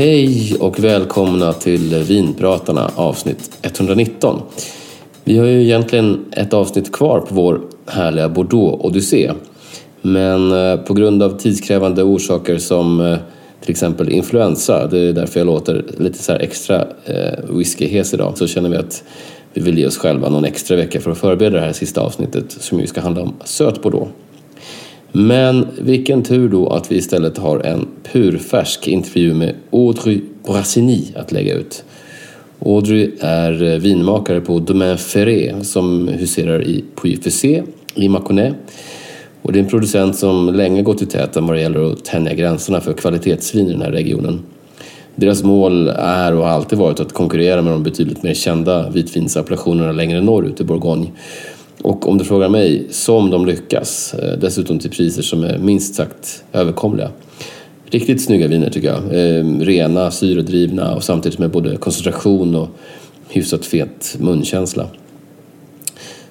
Hej och välkomna till Vinpratarna avsnitt 119. Vi har ju egentligen ett avsnitt kvar på vår härliga Bordeaux-odyssé. Men eh, på grund av tidskrävande orsaker som eh, till exempel influensa, det är därför jag låter lite så extra eh, whiskyhes idag, så känner vi att vi vill ge oss själva någon extra vecka för att förbereda det här sista avsnittet som ju ska handla om söt Bordeaux. Men vilken tur då att vi istället har en purfärsk intervju med Audrey Brassini att lägga ut. Audrey är eh, vinmakare på Domaine Ferré som huserar i Puy-Fessé i Mâconnais. Och det är en producent som länge gått i täten vad det gäller att tänja gränserna för kvalitetsvin i den här regionen. Deras mål är och har alltid varit att konkurrera med de betydligt mer kända vitvinsappellationerna längre norrut i Bourgogne. Och om du frågar mig, som de lyckas. Eh, dessutom till priser som är minst sagt överkomliga. Riktigt snygga viner tycker jag. Eh, rena, syredrivna och samtidigt med både koncentration och hyfsat fet munkänsla.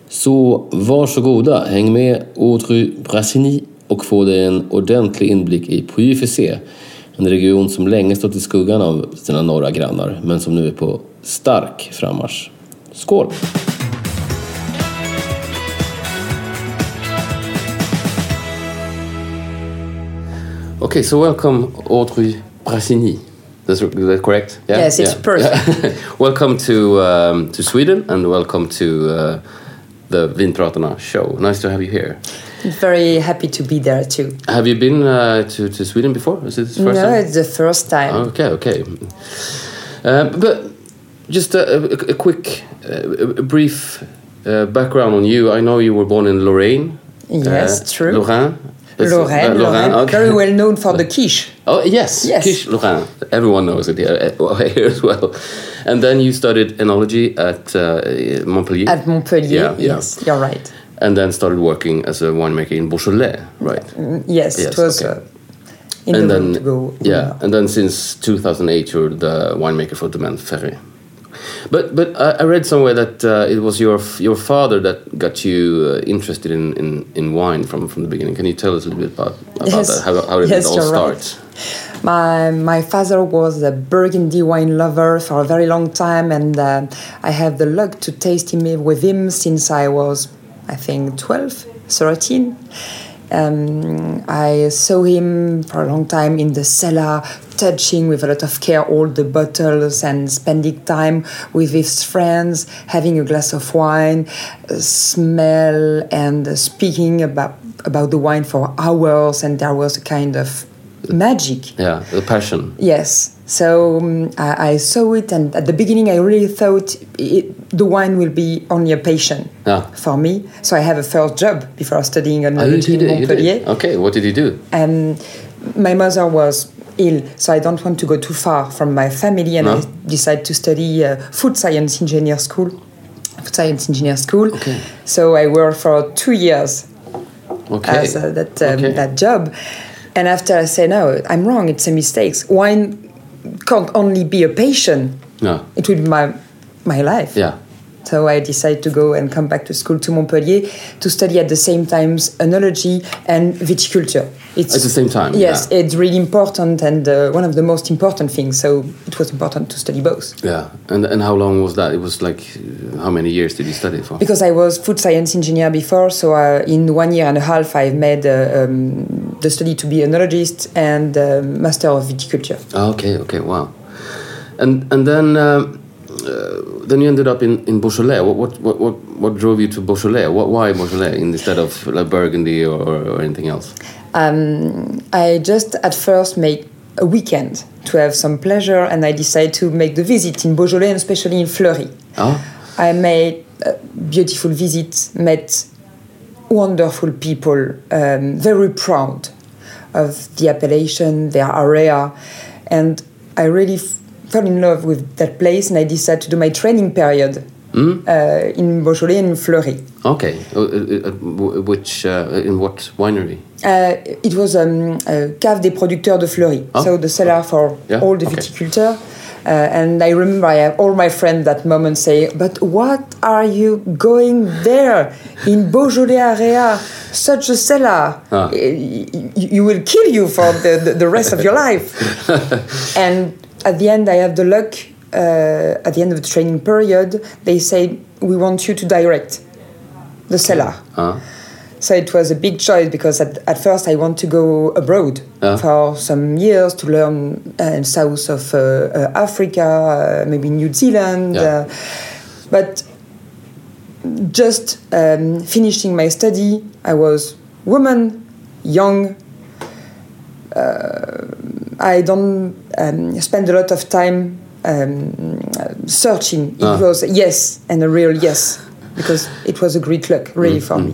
Så varsågoda, häng med Audrey Brassini och få dig en ordentlig inblick i Puy-Fissé. En region som länge stått i skuggan av sina norra grannar men som nu är på stark frammarsch. Skål! Okay, so welcome Audrey Braccini. That's, that correct? Yeah? Yes, it's yeah. perfect. welcome to um, to Sweden and welcome to uh, the Vinpratarna show. Nice to have you here. Very happy to be there too. Have you been uh, to, to Sweden before? Is it the first no, time? it's the first time. Okay, okay. Uh, but just a, a, a quick, uh, a brief uh, background on you. I know you were born in Lorraine. Yes, uh, true. Lorraine. Lorraine, uh, Lorraine, okay. very well known for the quiche. Oh yes, yes. quiche Lorraine. Everyone knows it here, uh, here as well. And then you studied enology at uh, Montpellier. At Montpellier, yeah, yes, yeah. you're right. And then started working as a winemaker in Beaujolais, right? Mm, yes, yes, it was. Okay. Uh, in and the then, to go. Yeah, and then since 2008, you're the winemaker for Domaine Ferret. But but I read somewhere that uh, it was your your father that got you uh, interested in, in, in wine from, from the beginning. Can you tell us a little bit about, about yes. that? How, how did yes, it all start? Right. My my father was a Burgundy wine lover for a very long time, and uh, I have the luck to taste him with him since I was, I think, 12, 13. Um, I saw him for a long time in the cellar, touching with a lot of care all the bottles and spending time with his friends, having a glass of wine, uh, smell and speaking about about the wine for hours, and there was a kind of magic. Yeah, the passion. Yes. So um, I, I, saw it, and at the beginning, I really thought it, the wine will be only a passion yeah. for me. So I have a first job before studying at oh, in Montpellier. Okay, what did you do? And my mother was ill, so I don't want to go too far from my family, and no? I decided to study uh, food science engineer school. Food science engineer school. Okay. So I worked for two years okay. as uh, that um, okay. that job. And after I say no, I'm wrong. It's a mistake. Wine can't only be a passion. No. It will be my my life. Yeah. So I decided to go and come back to school to Montpellier to study at the same time enology and viticulture. It's, at the same time? Yes, yeah. it's really important and uh, one of the most important things. So it was important to study both. Yeah, and, and how long was that? It was like, how many years did you study for? Because I was food science engineer before, so uh, in one year and a half I've made uh, um, the study to be enologist and uh, master of viticulture. Ah, okay, okay, wow. And, and then uh, uh, then you ended up in, in Beaujolais. What, what, what, what, what drove you to Beaujolais? What, why Beaujolais instead of like Burgundy or, or anything else? Um, I just at first made a weekend to have some pleasure, and I decided to make the visit in Beaujolais and especially in Fleurie. Oh. I made a beautiful visit, met wonderful people, um, very proud of the appellation, their area, and I really fell in love with that place, and I decided to do my training period Mm? uh, in Beaujolais and in Fleurie. Okay, uh, uh, which uh, in what winery? Uh, it was um, a Cave des Producteurs de Fleurie, Oh. so the cellar for Yeah, all the okay. viticulture. Uh, and I remember I have all my friends that moment say, "But what are you going there in Beaujolais area? Such a cellar, Ah. Y- y- you will kill you for the, the, the rest of your life." and at the end, I have the luck. Uh, at the end of the training period, they say, "We want you to direct the cellar." Uh, So it was a big choice because at, at first I want to go abroad Ah. for some years to learn uh, south of uh, uh, Africa, uh, maybe New Zealand. Yeah. Uh, but just um, finishing my study, I was woman, young. I don't um, spend a lot of time um, searching. It Ah. was yes and a real yes because it was a great luck really for me,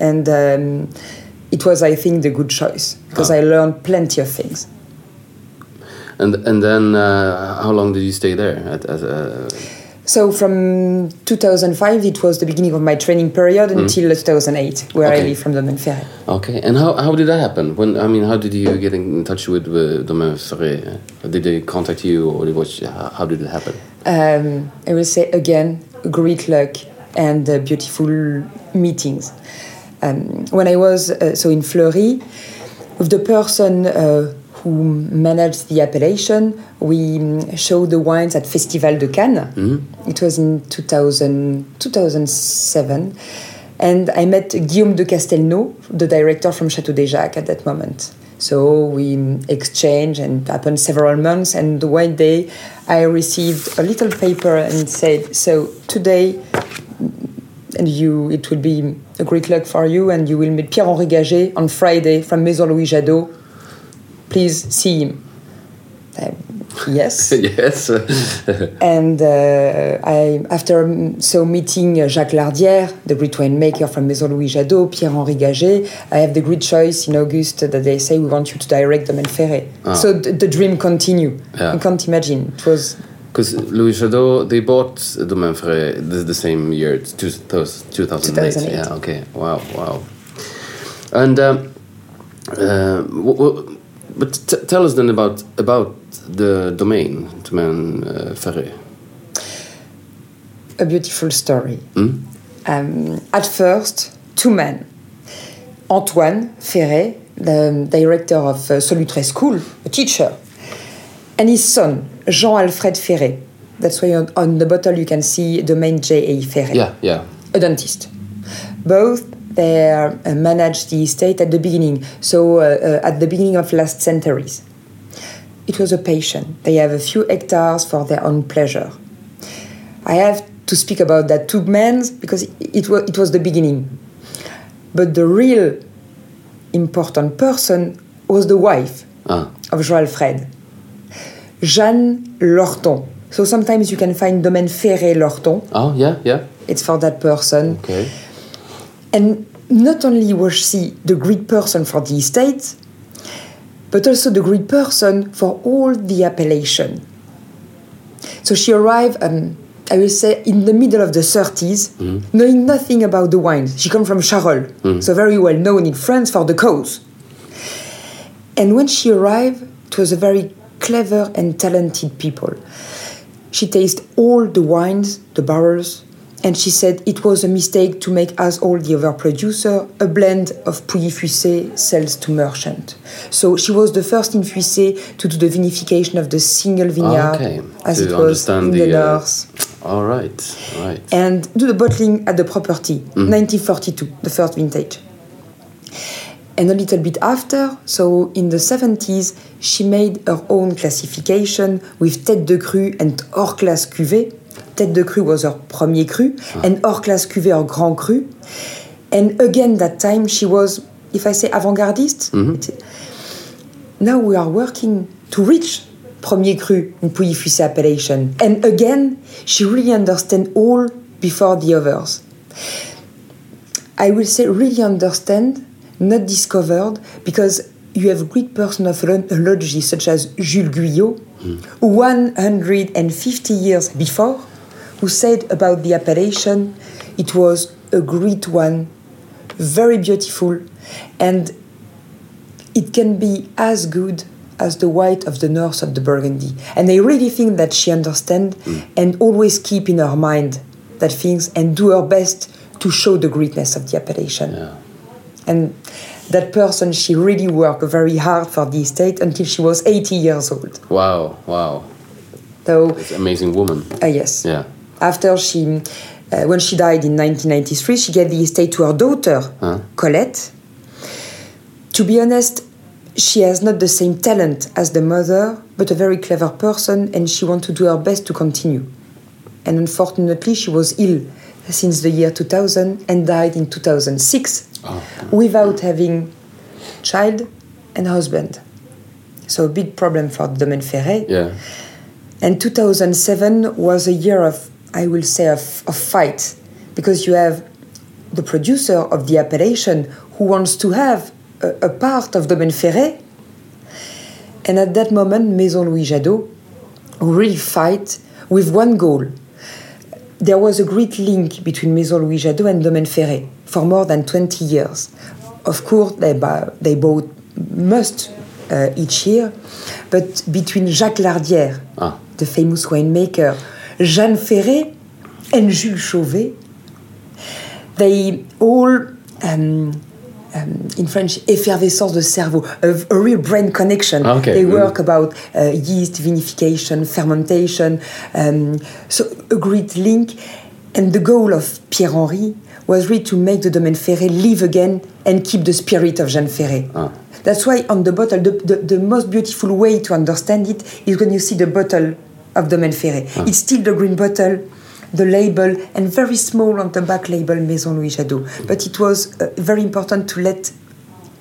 and um, it was I think the good choice because I learned plenty of things. and and then uh, how long did you stay there? At, at, uh, So from 2005, it was the beginning of my training period until 2008, where I Okay. live from Domaine Ferret. okay, and how, how did that happen? When I mean, how did you get in touch with uh, Domaine Ferret? Did they contact you, or was, how, how did it happen? um, I will say again, great luck and uh, beautiful meetings. Um, when I was uh, so in Fleurie, with the person uh, who managed the appellation, we um, showed the wines at Festival de Cannes. It was in 2000, 2007. And I met Guillaume de Castelnau, the director from Château des Jacques at that moment. So we um, exchanged and happened several months. And one day I received a little paper and said, So today, and you, it will be a great luck for you, and you will meet Pierre Henry Gagey on Friday from Maison Louis Jadot. Please see him. Uh, yes. yes. And uh, I, after um, so meeting uh, Jacques Lardière, the great winemaker from Maison Louis Jadot, Pierre-Henry Gagey, I have the great choice in August that they say we want you to direct Domaine Ferret. So th- the dream continue. Yeah. I can't imagine. It was Because Louis Jadot, they bought Domaine Ferret the, the same year, it's two, 2008. 2008. Yeah, okay. Wow, wow. And um, uh, but tell us then about about the domain, Domaine uh, Ferret. a beautiful story. Hmm? Um, at first, two men. Antoine Ferret, the director of uh, Solutré School, a teacher, and his son, Jean-Alfred Ferret. That's why on, on the bottle you can see the main J.A. Ferret, Yeah, yeah. a dentist. Both they managed the estate at the beginning, so uh, uh, at the beginning of last centuries. It was a passion. They have a few hectares for their own pleasure. I have to speak about that two men because it was, it was the beginning. But the real important person was the wife Ah, of Jean Alfred, Jeanne Lorton. So sometimes you can find Domaine Ferret Lorton. oh, yeah, yeah. It's for that person. Okay. And not only was she the great person for the estate, but also the great person for all the appellation. So she arrived, um, I will say, in the middle of the 30s, knowing nothing about the wines. She comes from Charolles, so very well known in France for the cause. And when she arrived, it was a very clever and talented people. She tasted all the wines, the barrels, And she said it was a mistake to make, as all the other producer, a blend of Pouilly-Fuissé sales to merchant. So she was the first in Fuissé to do the vinification of the single vineyard, okay. as to it was in the, the, uh, north, All right, all right. and do the bottling at the property, 1942, the first vintage. And a little bit after, so in the 70s, she made her own classification with Tête de Cru and hors classe cuvée. Tête de Cru was her premier cru, and hors classe cuvée her grand cru. And again, that time she was, if I say avant-gardiste, it's- now we are working to reach premier cru in Pouilly-Fuissé appellation. And again, she really understand all before the others. I will say really understand, not discovered, because you have great person of logy such as Jules Guyot, who 150 years before, who said about the appellation, it was a great one, very beautiful, and it can be as good as the white of the north of the Burgundy. And I really think that she understands and always keep in her mind that things and do her best to show the greatness of the appellation. Yeah. And that person, she really worked very hard for the estate until she was 80 years old. Wow, wow. So, It's an amazing woman. uh, yes. Yeah. After she, uh, when she died in 1993, she gave the estate to her daughter, Huh? Colette. To be honest, she has not the same talent as the mother, but a very clever person, and she wanted to do her best to continue. And unfortunately, she was ill since the year 2000 and died in 2006 without having child and husband. So a big problem for Domaine Ferret. Yeah. And 2007 was a year of, I will say, of, of fight, because you have the producer of the appellation who wants to have a, a part of Domaine Ferret. And at that moment, Maison Louis Jadot really fight with one goal. There was a great link between Maison Louis Jadot and Domaine Ferret for more than 20 years. Of course, they, they both must uh, each year, but between Jacques Lardière, Ah. the famous winemaker, Jeanne Ferret, and Jules Chauvet, they all, um, um, in French, effervescence de cerveau, a, a real brain connection. Ah, okay. They Mm. work about uh, yeast, vinification, fermentation, um, so a great link. And the goal of Pierre Henri was really to make the Domaine Ferret live again and keep the spirit of Jeanne Ferret. Ah. That's why on the bottle, the, the, the most beautiful way to understand it is when you see the bottle of Domaine Ferret. It's still the green bottle, the label, and very small on the back label Maison Louis Jadot. But it was uh, very important to let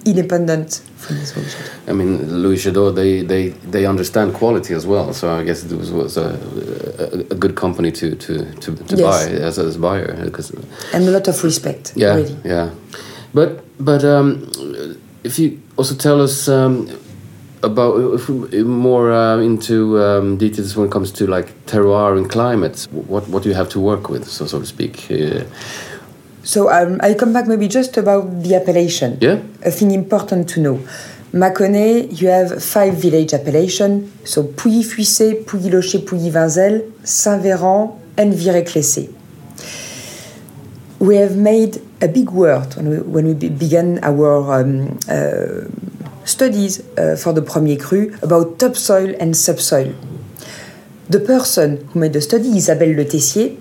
independent from Maison Louis Jadot. I mean, Louis Jadot, they, they, they understand quality as well. So I guess it was, was a, a, a good company to, to, to, to Yes. buy as a as a buyer. Because, And a lot of respect, yeah, really. yeah. But, but um, if you also tell us um, about if we, more uh, into um, details when it comes to like terroir and climate, what, what do you have to work with, so, so to speak? Uh, So um, I come back maybe just about the appellation. Yeah. A thing important to know. Mâconnais, you have five village appellation, so Pouilly-Fuissé, Pouilly-Loché, Pouilly-Vinzelles, Saint-Véran, and Viré-Clessé. We have made a big word when we, when we be- began our um, uh, studies uh, for the Premier Cru about topsoil and subsoil. The person who made the study, Isabelle Letessier,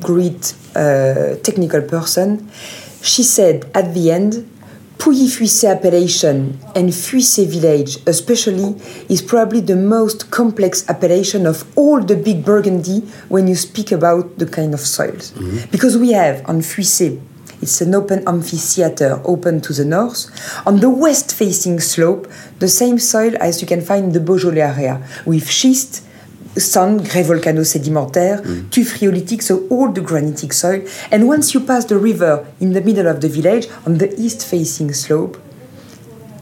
great uh, technical person, she said at the end, Pouilly-Fuissé appellation and Fuissé village especially is probably the most complex appellation of all the big Burgundy when you speak about the kind of soils. Because we have on Fuissé, it's an open amphitheater open to the north. On the west facing slope, the same soil as you can find in the Beaujolais area, with schist, sand, grès volcano-sédimentaire, mm. tuff so all the granitic soil. And once you pass the river in the middle of the village, on the east-facing slope,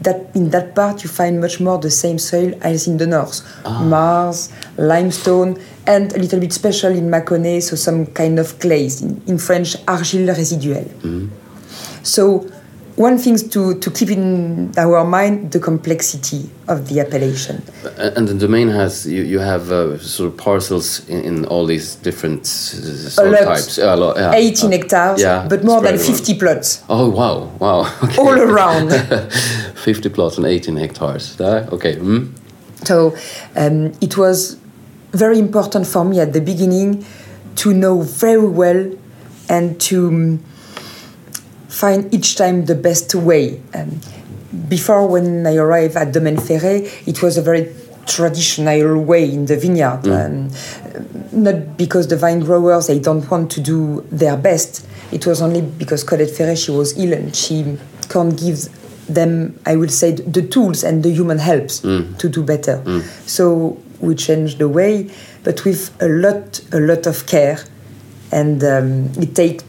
that in that part you find much more the same soil as in the north. Ah. Marls, limestone, and a little bit special in Mâconnais, so some kind of clays, in, in French, argile résiduelle. So one thing to, to keep in our mind the complexity of the appellation. And the domain has you, you have uh, sort of parcels in, in all these different soil types. A lot, yeah. 18 hectares, yeah, but more than 50 around. plots. Oh wow, wow! Okay. All around. 50 plots and 18 hectares. Uh, okay. Mm. So um, it was very important for me at the beginning to know very well and to um, find each time the best way. Um, before, when I arrived at Domaine Ferret, it was a very traditional way in the vineyard. Mm. Um, not because the vine growers they don't want to do their best. It was only because Colette Ferret she was ill and she can't give them, I will say, the tools and the human helps mm. to do better. Mm. So we changed the way, but with a lot, a lot of care, and um, it takes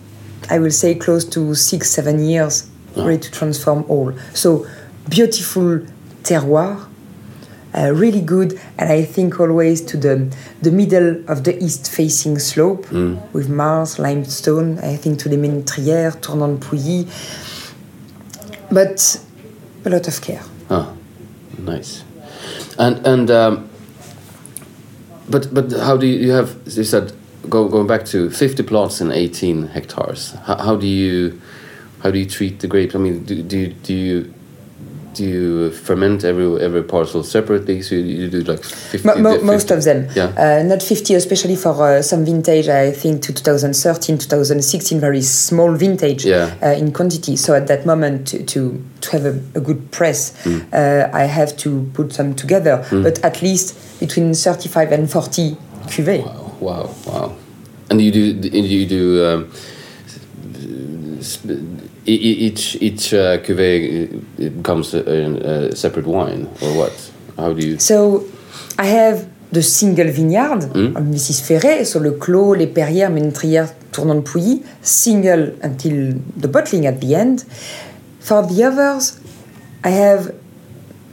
I will say close to six, seven years really to transform all. So beautiful terroir, uh, really good, and I think always to the the middle of the east-facing slope mm. with marls, limestone. I think to the Ménétrier, Tournant Pouilly, but a lot of care. Ah, nice. And and um, but but how do you, you have? You said go, going back to 50 plots and 18 hectares, how, how, do you how do you treat the grapes? I mean, do, do, do you do you ferment every every parcel separately? So you, you do like 50, mo mo 50? most of them. Yeah. Uh, not 50, especially for uh, some vintage. I think to 2013, 2016, very small vintage yeah. uh, in quantity. So at that moment, to to, to have a, a good press, mm. Uh, I have to put them together. Mm. But at least between 35 and 40 cuvées. Wow wow, wow. And you do you do um, each each uh, cuvee becomes a, a, separate wine or what? How do you? So I have the single vineyard mm. Mrs. Ferré, so le Clos, les Perrières, Ménétrières, Tournant de Pouilly, single until the bottling at the end. For the others, I have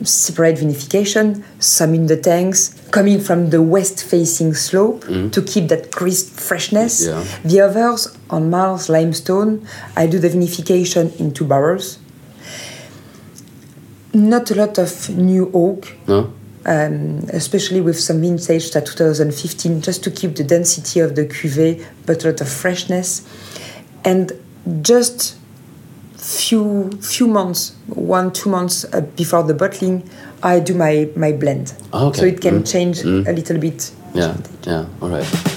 separate vinification, some in the tanks, coming from the west facing slope mm. to keep that crisp freshness. Yeah. The others on marls limestone, I do the vinification in two barrels. Not a lot of new oak. No. Um, especially with some vintage that 2015, just to keep the density of the cuvée, but a lot of freshness. And just few few months, one two months uh, before the bottling, I do my my blend. Okay. So it can mm. change mm. a little bit. Yeah. Yeah. All right.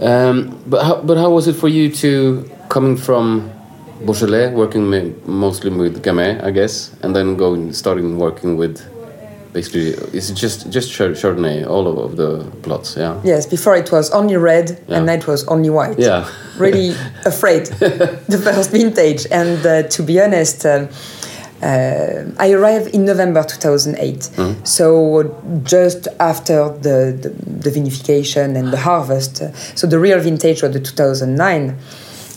Um, but how, but how was it for you to coming from Beaujolais, working mostly with Gamay, I guess, and then going starting working with basically, it's just just Chard- Chardonnay all of, of the plots. Yeah. Yes, before it was only red Yeah. and now it was only white. Yeah. really afraid, the first vintage. And uh, to be honest, um, uh, I arrived in November 2008. So just after the, the, the vinification and the harvest. Uh, So the real vintage was the 2009.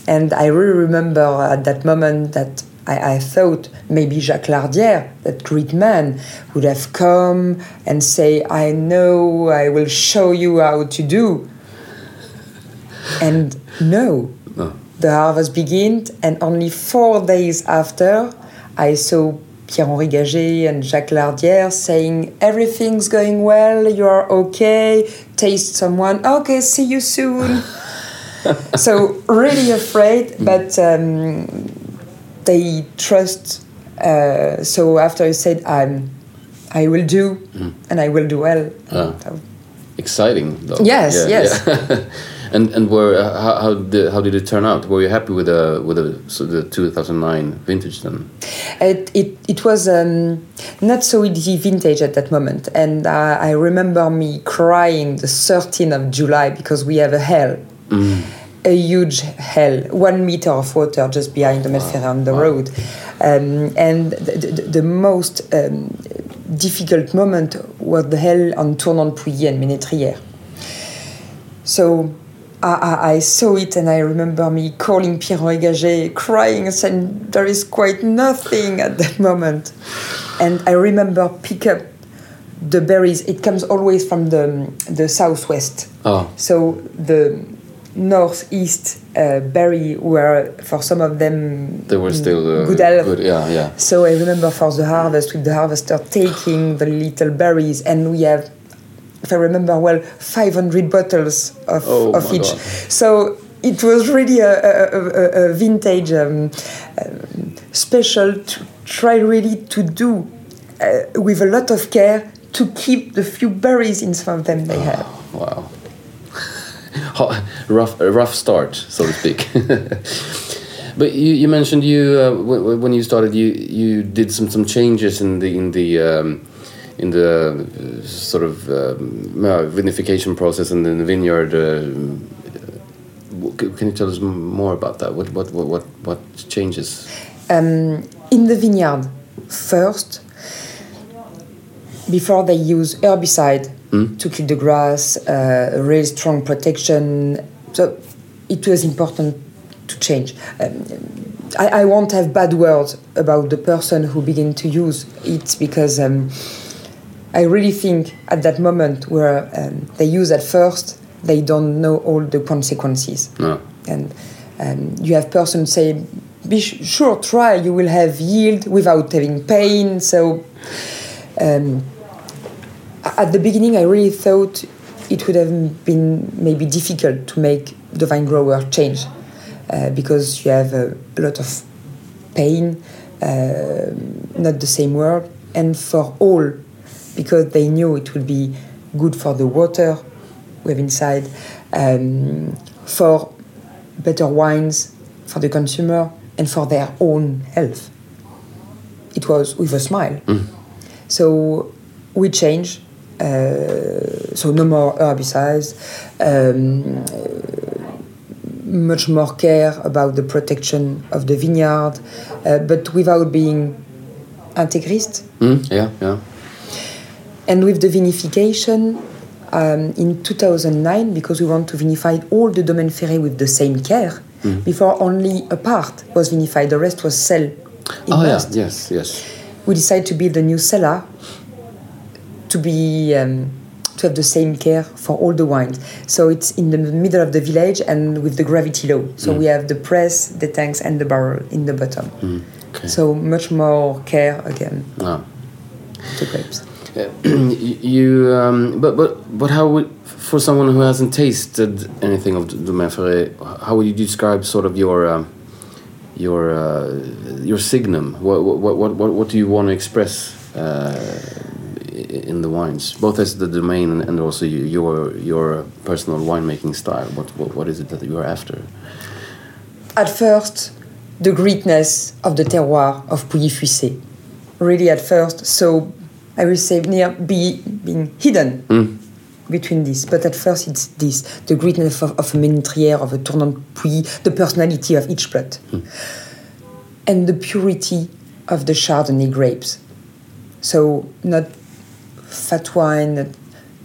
And I really remember at that moment that I, I thought maybe Jacques Lardière, that great man, would have come and say, I know, I will show you how to do. And no, the harvest began, and only four days after, I saw Pierre-Henry Gagey and Jacques Lardière saying, everything's going well, you are okay, taste someone, okay, see you soon. so really afraid, but um, they trust. Uh, so after I said, I'm, I will do, and I will do well. Ah. So- Exciting, though. Yes, yes. yeah. and and were uh, how how did, how did it turn out? Were you happy with the with the so the 2009 vintage then? It, it, it was um, not so easy vintage at that moment. And uh, I remember me crying the 13th of July because we have a hell. A huge hell, one meter of water just behind the Melferre on the road. Um, and the, the, the most um, difficult moment was the hell on Tournon-Pouilly and Ménétrière. So I, I, I saw it and I remember me calling Pierre Gagey, crying and saying, There is quite nothing at that moment. And I remember pick up the berries. It comes always from the, the southwest. Oh. So the northeast uh, berry were, for some of them, They were still uh, good health. Good, yeah, yeah. So I remember for the harvest, with the harvester taking the little berries, and we have, if I remember well, 500 bottles of, Oh of each. God. So it was really a, a, a, a vintage um, um, special to try really to do uh, with a lot of care to keep the few berries in some of them they have. Wow. Ho- rough, a rough start, so to speak. but you, you mentioned you uh, w- when you started, you you did some some changes in the in the um, in the uh, sort of um, vinification process and in the vineyard. Uh, can you tell us more about that? What what what what, what changes? um, in the vineyard first before they use herbicide to kill the grass uh, really strong protection so it was important to change um, I, I won't have bad words about the person who began to use it because um, I really think at that moment where um, they use at first, they don't know all the consequences. No. And um, you have persons say, be sh- sure, try, you will have yield without having pain. So um, at the beginning, I really thought it would have been maybe difficult to make the vine grower change uh, because you have a, a lot of pain, uh, not the same word, and for all, because they knew it would be good for the water we have inside, um, for better wines for the consumer, and for their own health. It was with a smile. So we change. Uh, so no more herbicides. Um, much more care about the protection of the vineyard, uh, but without being integrist. Mm? Yeah, yeah. And with the vinification, um, in 2009, because we want to vinify all the Domaine Ferret with the same care, before only a part was vinified, the rest was cell Oh yeah, yes, yes. We decided to build a new cellar to be um, to have the same care for all the wines. So it's in the middle of the village and with the gravity low. So we have the press, the tanks, and the barrel in the bottom. Okay. So much more care again Ah. to grapes. You um, but but but how would for someone who hasn't tasted anything of Domaine Ferret, how would you describe sort of your um, your uh, your signum? What what what what what do you want to express uh, in the wines, both as the domain and also your your personal winemaking style? What what, what is it that you are after? At first, the greatness of the terroir of Pouilly-Fuissé. Really, at first, so I will say near be, being hidden between this. But at first, it's this the greatness of, of a Ménétrier, of a Tournant Puy, the personality of each plot, and the purity of the Chardonnay grapes. So, not fat wine, not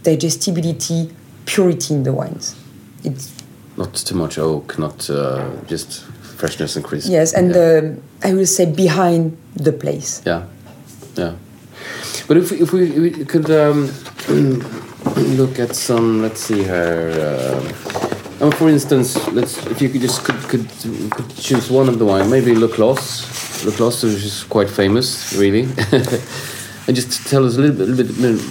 digestibility, purity in the wines. It's Not too much oak, not uh, just freshness and crisp. yes, and yeah. I will say behind the place. Yeah, yeah. But if if we, we could um, look at some, let's see here. Uh, um, for instance, let's if you could just could could, could choose one of the wine, maybe Le Clos, Le Clos, which is quite famous, really, and just tell us a little bit, little bit,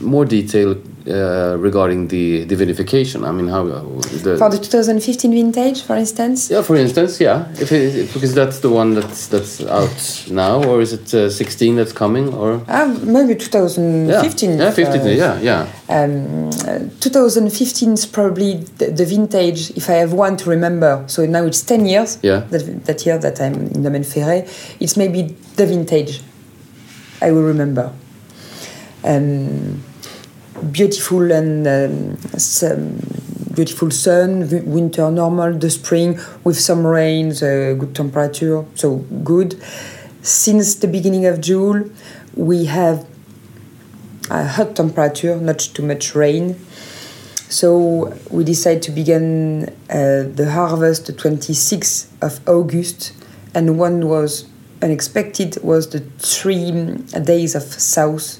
more detail uh, regarding the the vinification. I mean, how uh, the For the 2015 vintage, for instance, yeah, for instance, yeah, if it, if- because that's the one that's that's out now, or is it uh, 16 that's coming, or ah, maybe 2015. yeah, if, 15, uh, yeah, yeah, Um, uh, 2015 is probably the, the vintage, if I have one to remember. So now it's 10 years, Yeah. that, that year that I'm in Domaine Ferret. It's maybe the vintage I will remember. Um, beautiful and um, some beautiful sun, winter normal, the spring with some rains, good temperature, so good. Since the beginning of June, we have a hot temperature, not too much rain. So we decided to begin uh, the harvest the 26th of August, and one was unexpected was the three days of south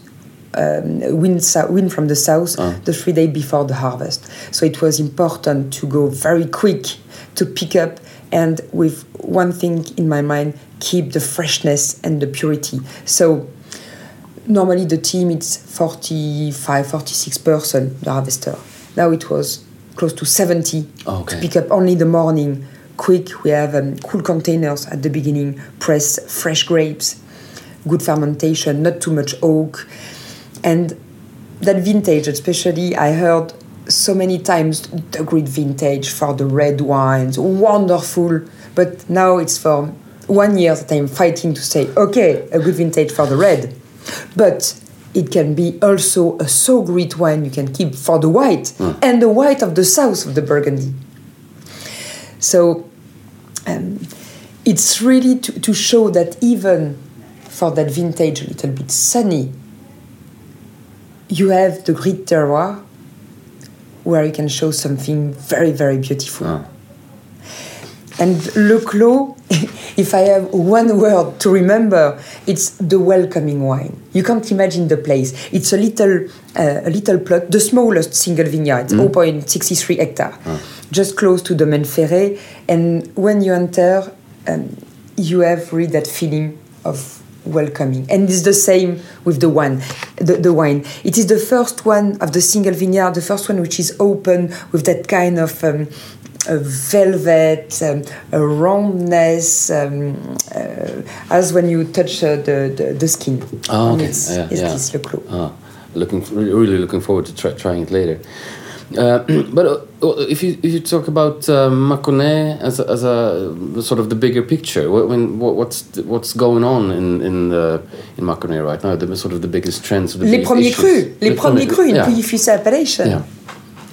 um, wind, wind from the south the three days before the harvest. So it was important to go very quick to pick up and with one thing in my mind, keep the freshness and the purity. So normally the team it's 45 46 person the harvester now it was close to 70 Okay. to pick up only the morning quick we have um, cool containers at the beginning press fresh grapes good fermentation not too much oak and that vintage especially i heard so many times the great vintage for the red wines wonderful. But now it's for one year that i'm fighting to say okay a good vintage for the red. But it can be also a so great wine you can keep for the white and the white of the south of the burgundy. So um, it's really to, to show that even for that vintage a little bit sunny you have the great terroir where you can show something very very beautiful and Le Clos, if I have one word to remember, it's the welcoming wine. You can't imagine the place. It's a little, uh, a little plot, the smallest single vineyard, it's 0.63 hectare, just close to Domaine Ferret. And when you enter, um, you have really that feeling of welcoming. And it's the same with the wine. The, the wine. It is the first one of the single vineyard, the first one which is open with that kind of um, a velvet, um, a roundness, um, uh, as when you touch uh, the, the the skin. Oh, okay. It's, Yeah, it's yeah. this Le Clos. Ah, looking really looking forward to try, trying it later. Uh, but uh, if you if you talk about uh, Mâconnais as a, as a sort of the bigger picture, what, when what, what's the- what's going on in in the, in Mâconnais right now? The sort of the biggest trends. the Les premiers crus, les premiers crus in yeah. Pouilly-Fuissé appellation. Yeah,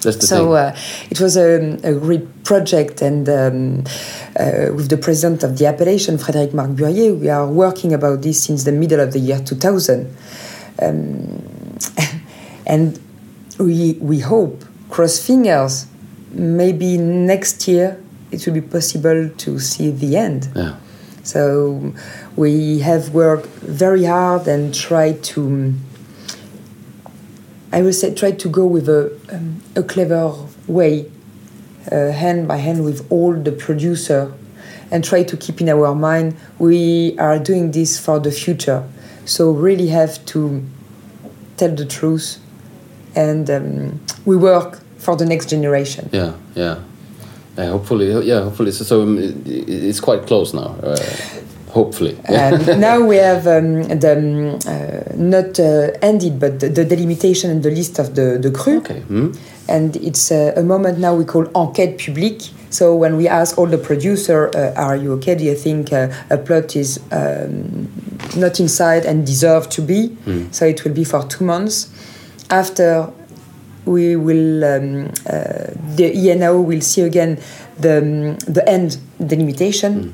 that's So uh, it was a, a great project, and um, uh, with the president of the appellation, Frédéric Marc Burrier, we are working about this since the middle of the year 2000. Um, and we, we hope, cross fingers, maybe next year it will be possible to see the end. yeah. So we have worked very hard and tried to, I will say, try to go with a, um, a clever way, uh, hand by hand with all the producer, and try to keep in our mind we are doing this for the future. So really have to tell the truth, and um, we work for the next generation. Yeah, yeah. Yeah, hopefully, yeah, hopefully. So, so um, it's quite close now. Uh, hopefully. Um, now we have um, the um, uh, not uh, ended, but the, the delimitation and the list of the the cru. Okay. Hmm? And it's uh, a moment now we call enquête publique. So when we ask all the producer, uh, "Are you okay? Do you think uh, a plot is um, not inside and deserve to be. So it will be for two months. After we will um, uh, the INAO will see again the um, the end delimitation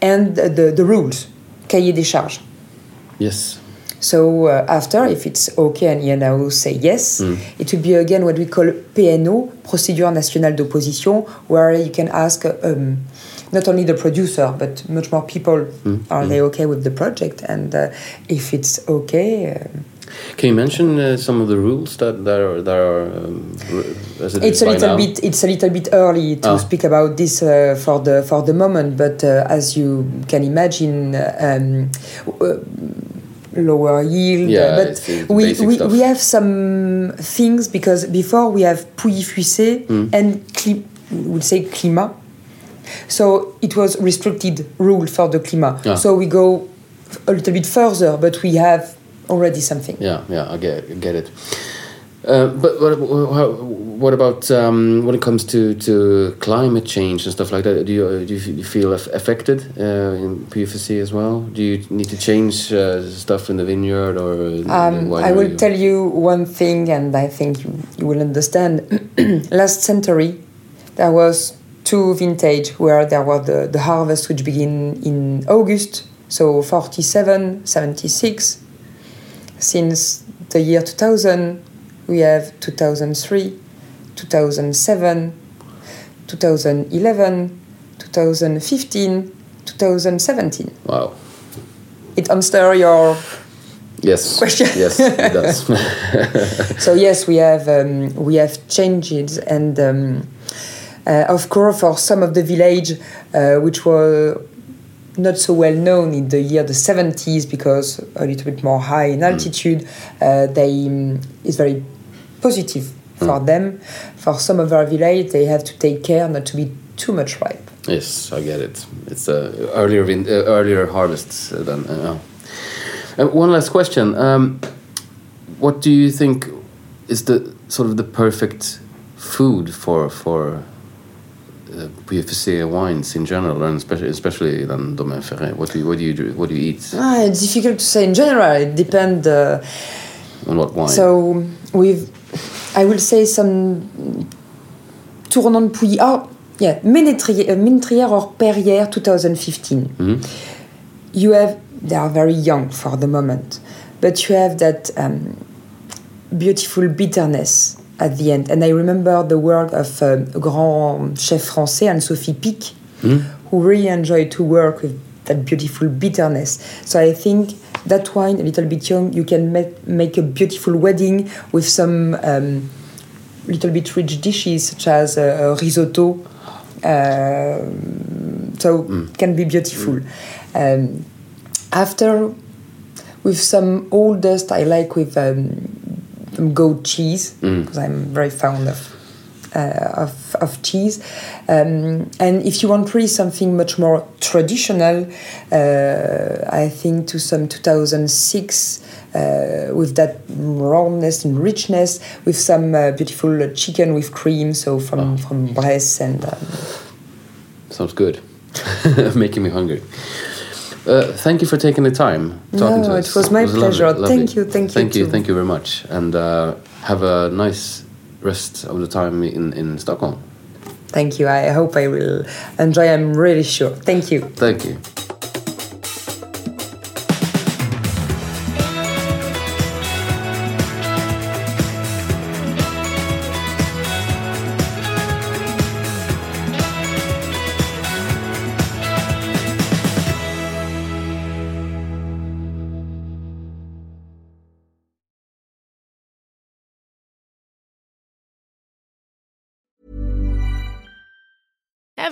and the the rules cahier des charges. Yes. So uh, after, if it's okay and INAO say yes, it will be again what we call PNO, Procédure Nationale d'Opposition, where you can ask um, not only the producer but much more people, are they okay with the project? And uh, if it's okay, uh, Can you mention uh, some of the rules that that are that are um, as it it's a little now? bit it's a little bit early to Ah. speak about this uh, for the for the moment but uh, as you can imagine um, uh, lower yield Yeah, uh, but it's the we, we, stuff. we have some things because before we have pouilly fuissé Hmm. and cli- we'll say climat so it was restricted rule for the climat Ah. so we go a little bit further but we have already something Yeah, yeah, I get, get it. Uh, but what, what about um, when it comes to, to climate change and stuff like that? Do you uh, do you feel affected uh, in PFC as well? Do you need to change uh, stuff in the vineyard or? Um, I will tell you one thing, and I think you, you will understand. Last century, there was two vintage where there were the, the harvest which begin in August, so 47, 76. Since the year 2000, we have 2003, 2007, 2011, 2015, 2017. Wow. It answers your Yes. Question. Yes, it does. so yes, we have um, we have changes, and um, uh, of course, for some of the village uh, which were not so well known in the year the 70s because a little bit more high in altitude, uh, they um, is very positive for them. For some of our village, they have to take care not to be too much ripe. yes, I get it. It's uh, earlier uh, earlier harvests than. Uh, one last question. Um, what do you think is the sort of the perfect food for for uh, PFC wines in general, and especially especially than Domaine Ferret? What do you what do you do? What do you eat? Ah, it's difficult to say in general. It depends. Uh, On what wine? So with, I will say some tournant de Pouilly. Oh, yeah, uh, Ménétrier or Perrière 2015. You have, they are very young for the moment, but you have that um, beautiful bitterness at the end. And I remember the work of um, grand chef français, Anne-Sophie Pic, who really enjoyed to work with that beautiful bitterness. So I think that wine, a little bit young, you can make, make a beautiful wedding with some um, little bit rich dishes such as uh, risotto. Um, so it can be beautiful. Um, after, with some oldest, I like with um, goat cheese because I'm very fond of uh, of, of cheese. Um, and if you want really something much more traditional, uh, I think to some 2006 uh, with that roundness and richness, with some uh, beautiful chicken with cream, so from, from Bresse and. Um, Sounds good. Making me hungry. Uh, thank you for taking the time talking No, to it was my lovely, pleasure. lovely. Thank you, thank you Thank you, too. thank you very much. And uh, have a nice rest of the time in, in Stockholm. thank you. I hope I will enjoy. I'm really sure. Thank you. Thank you.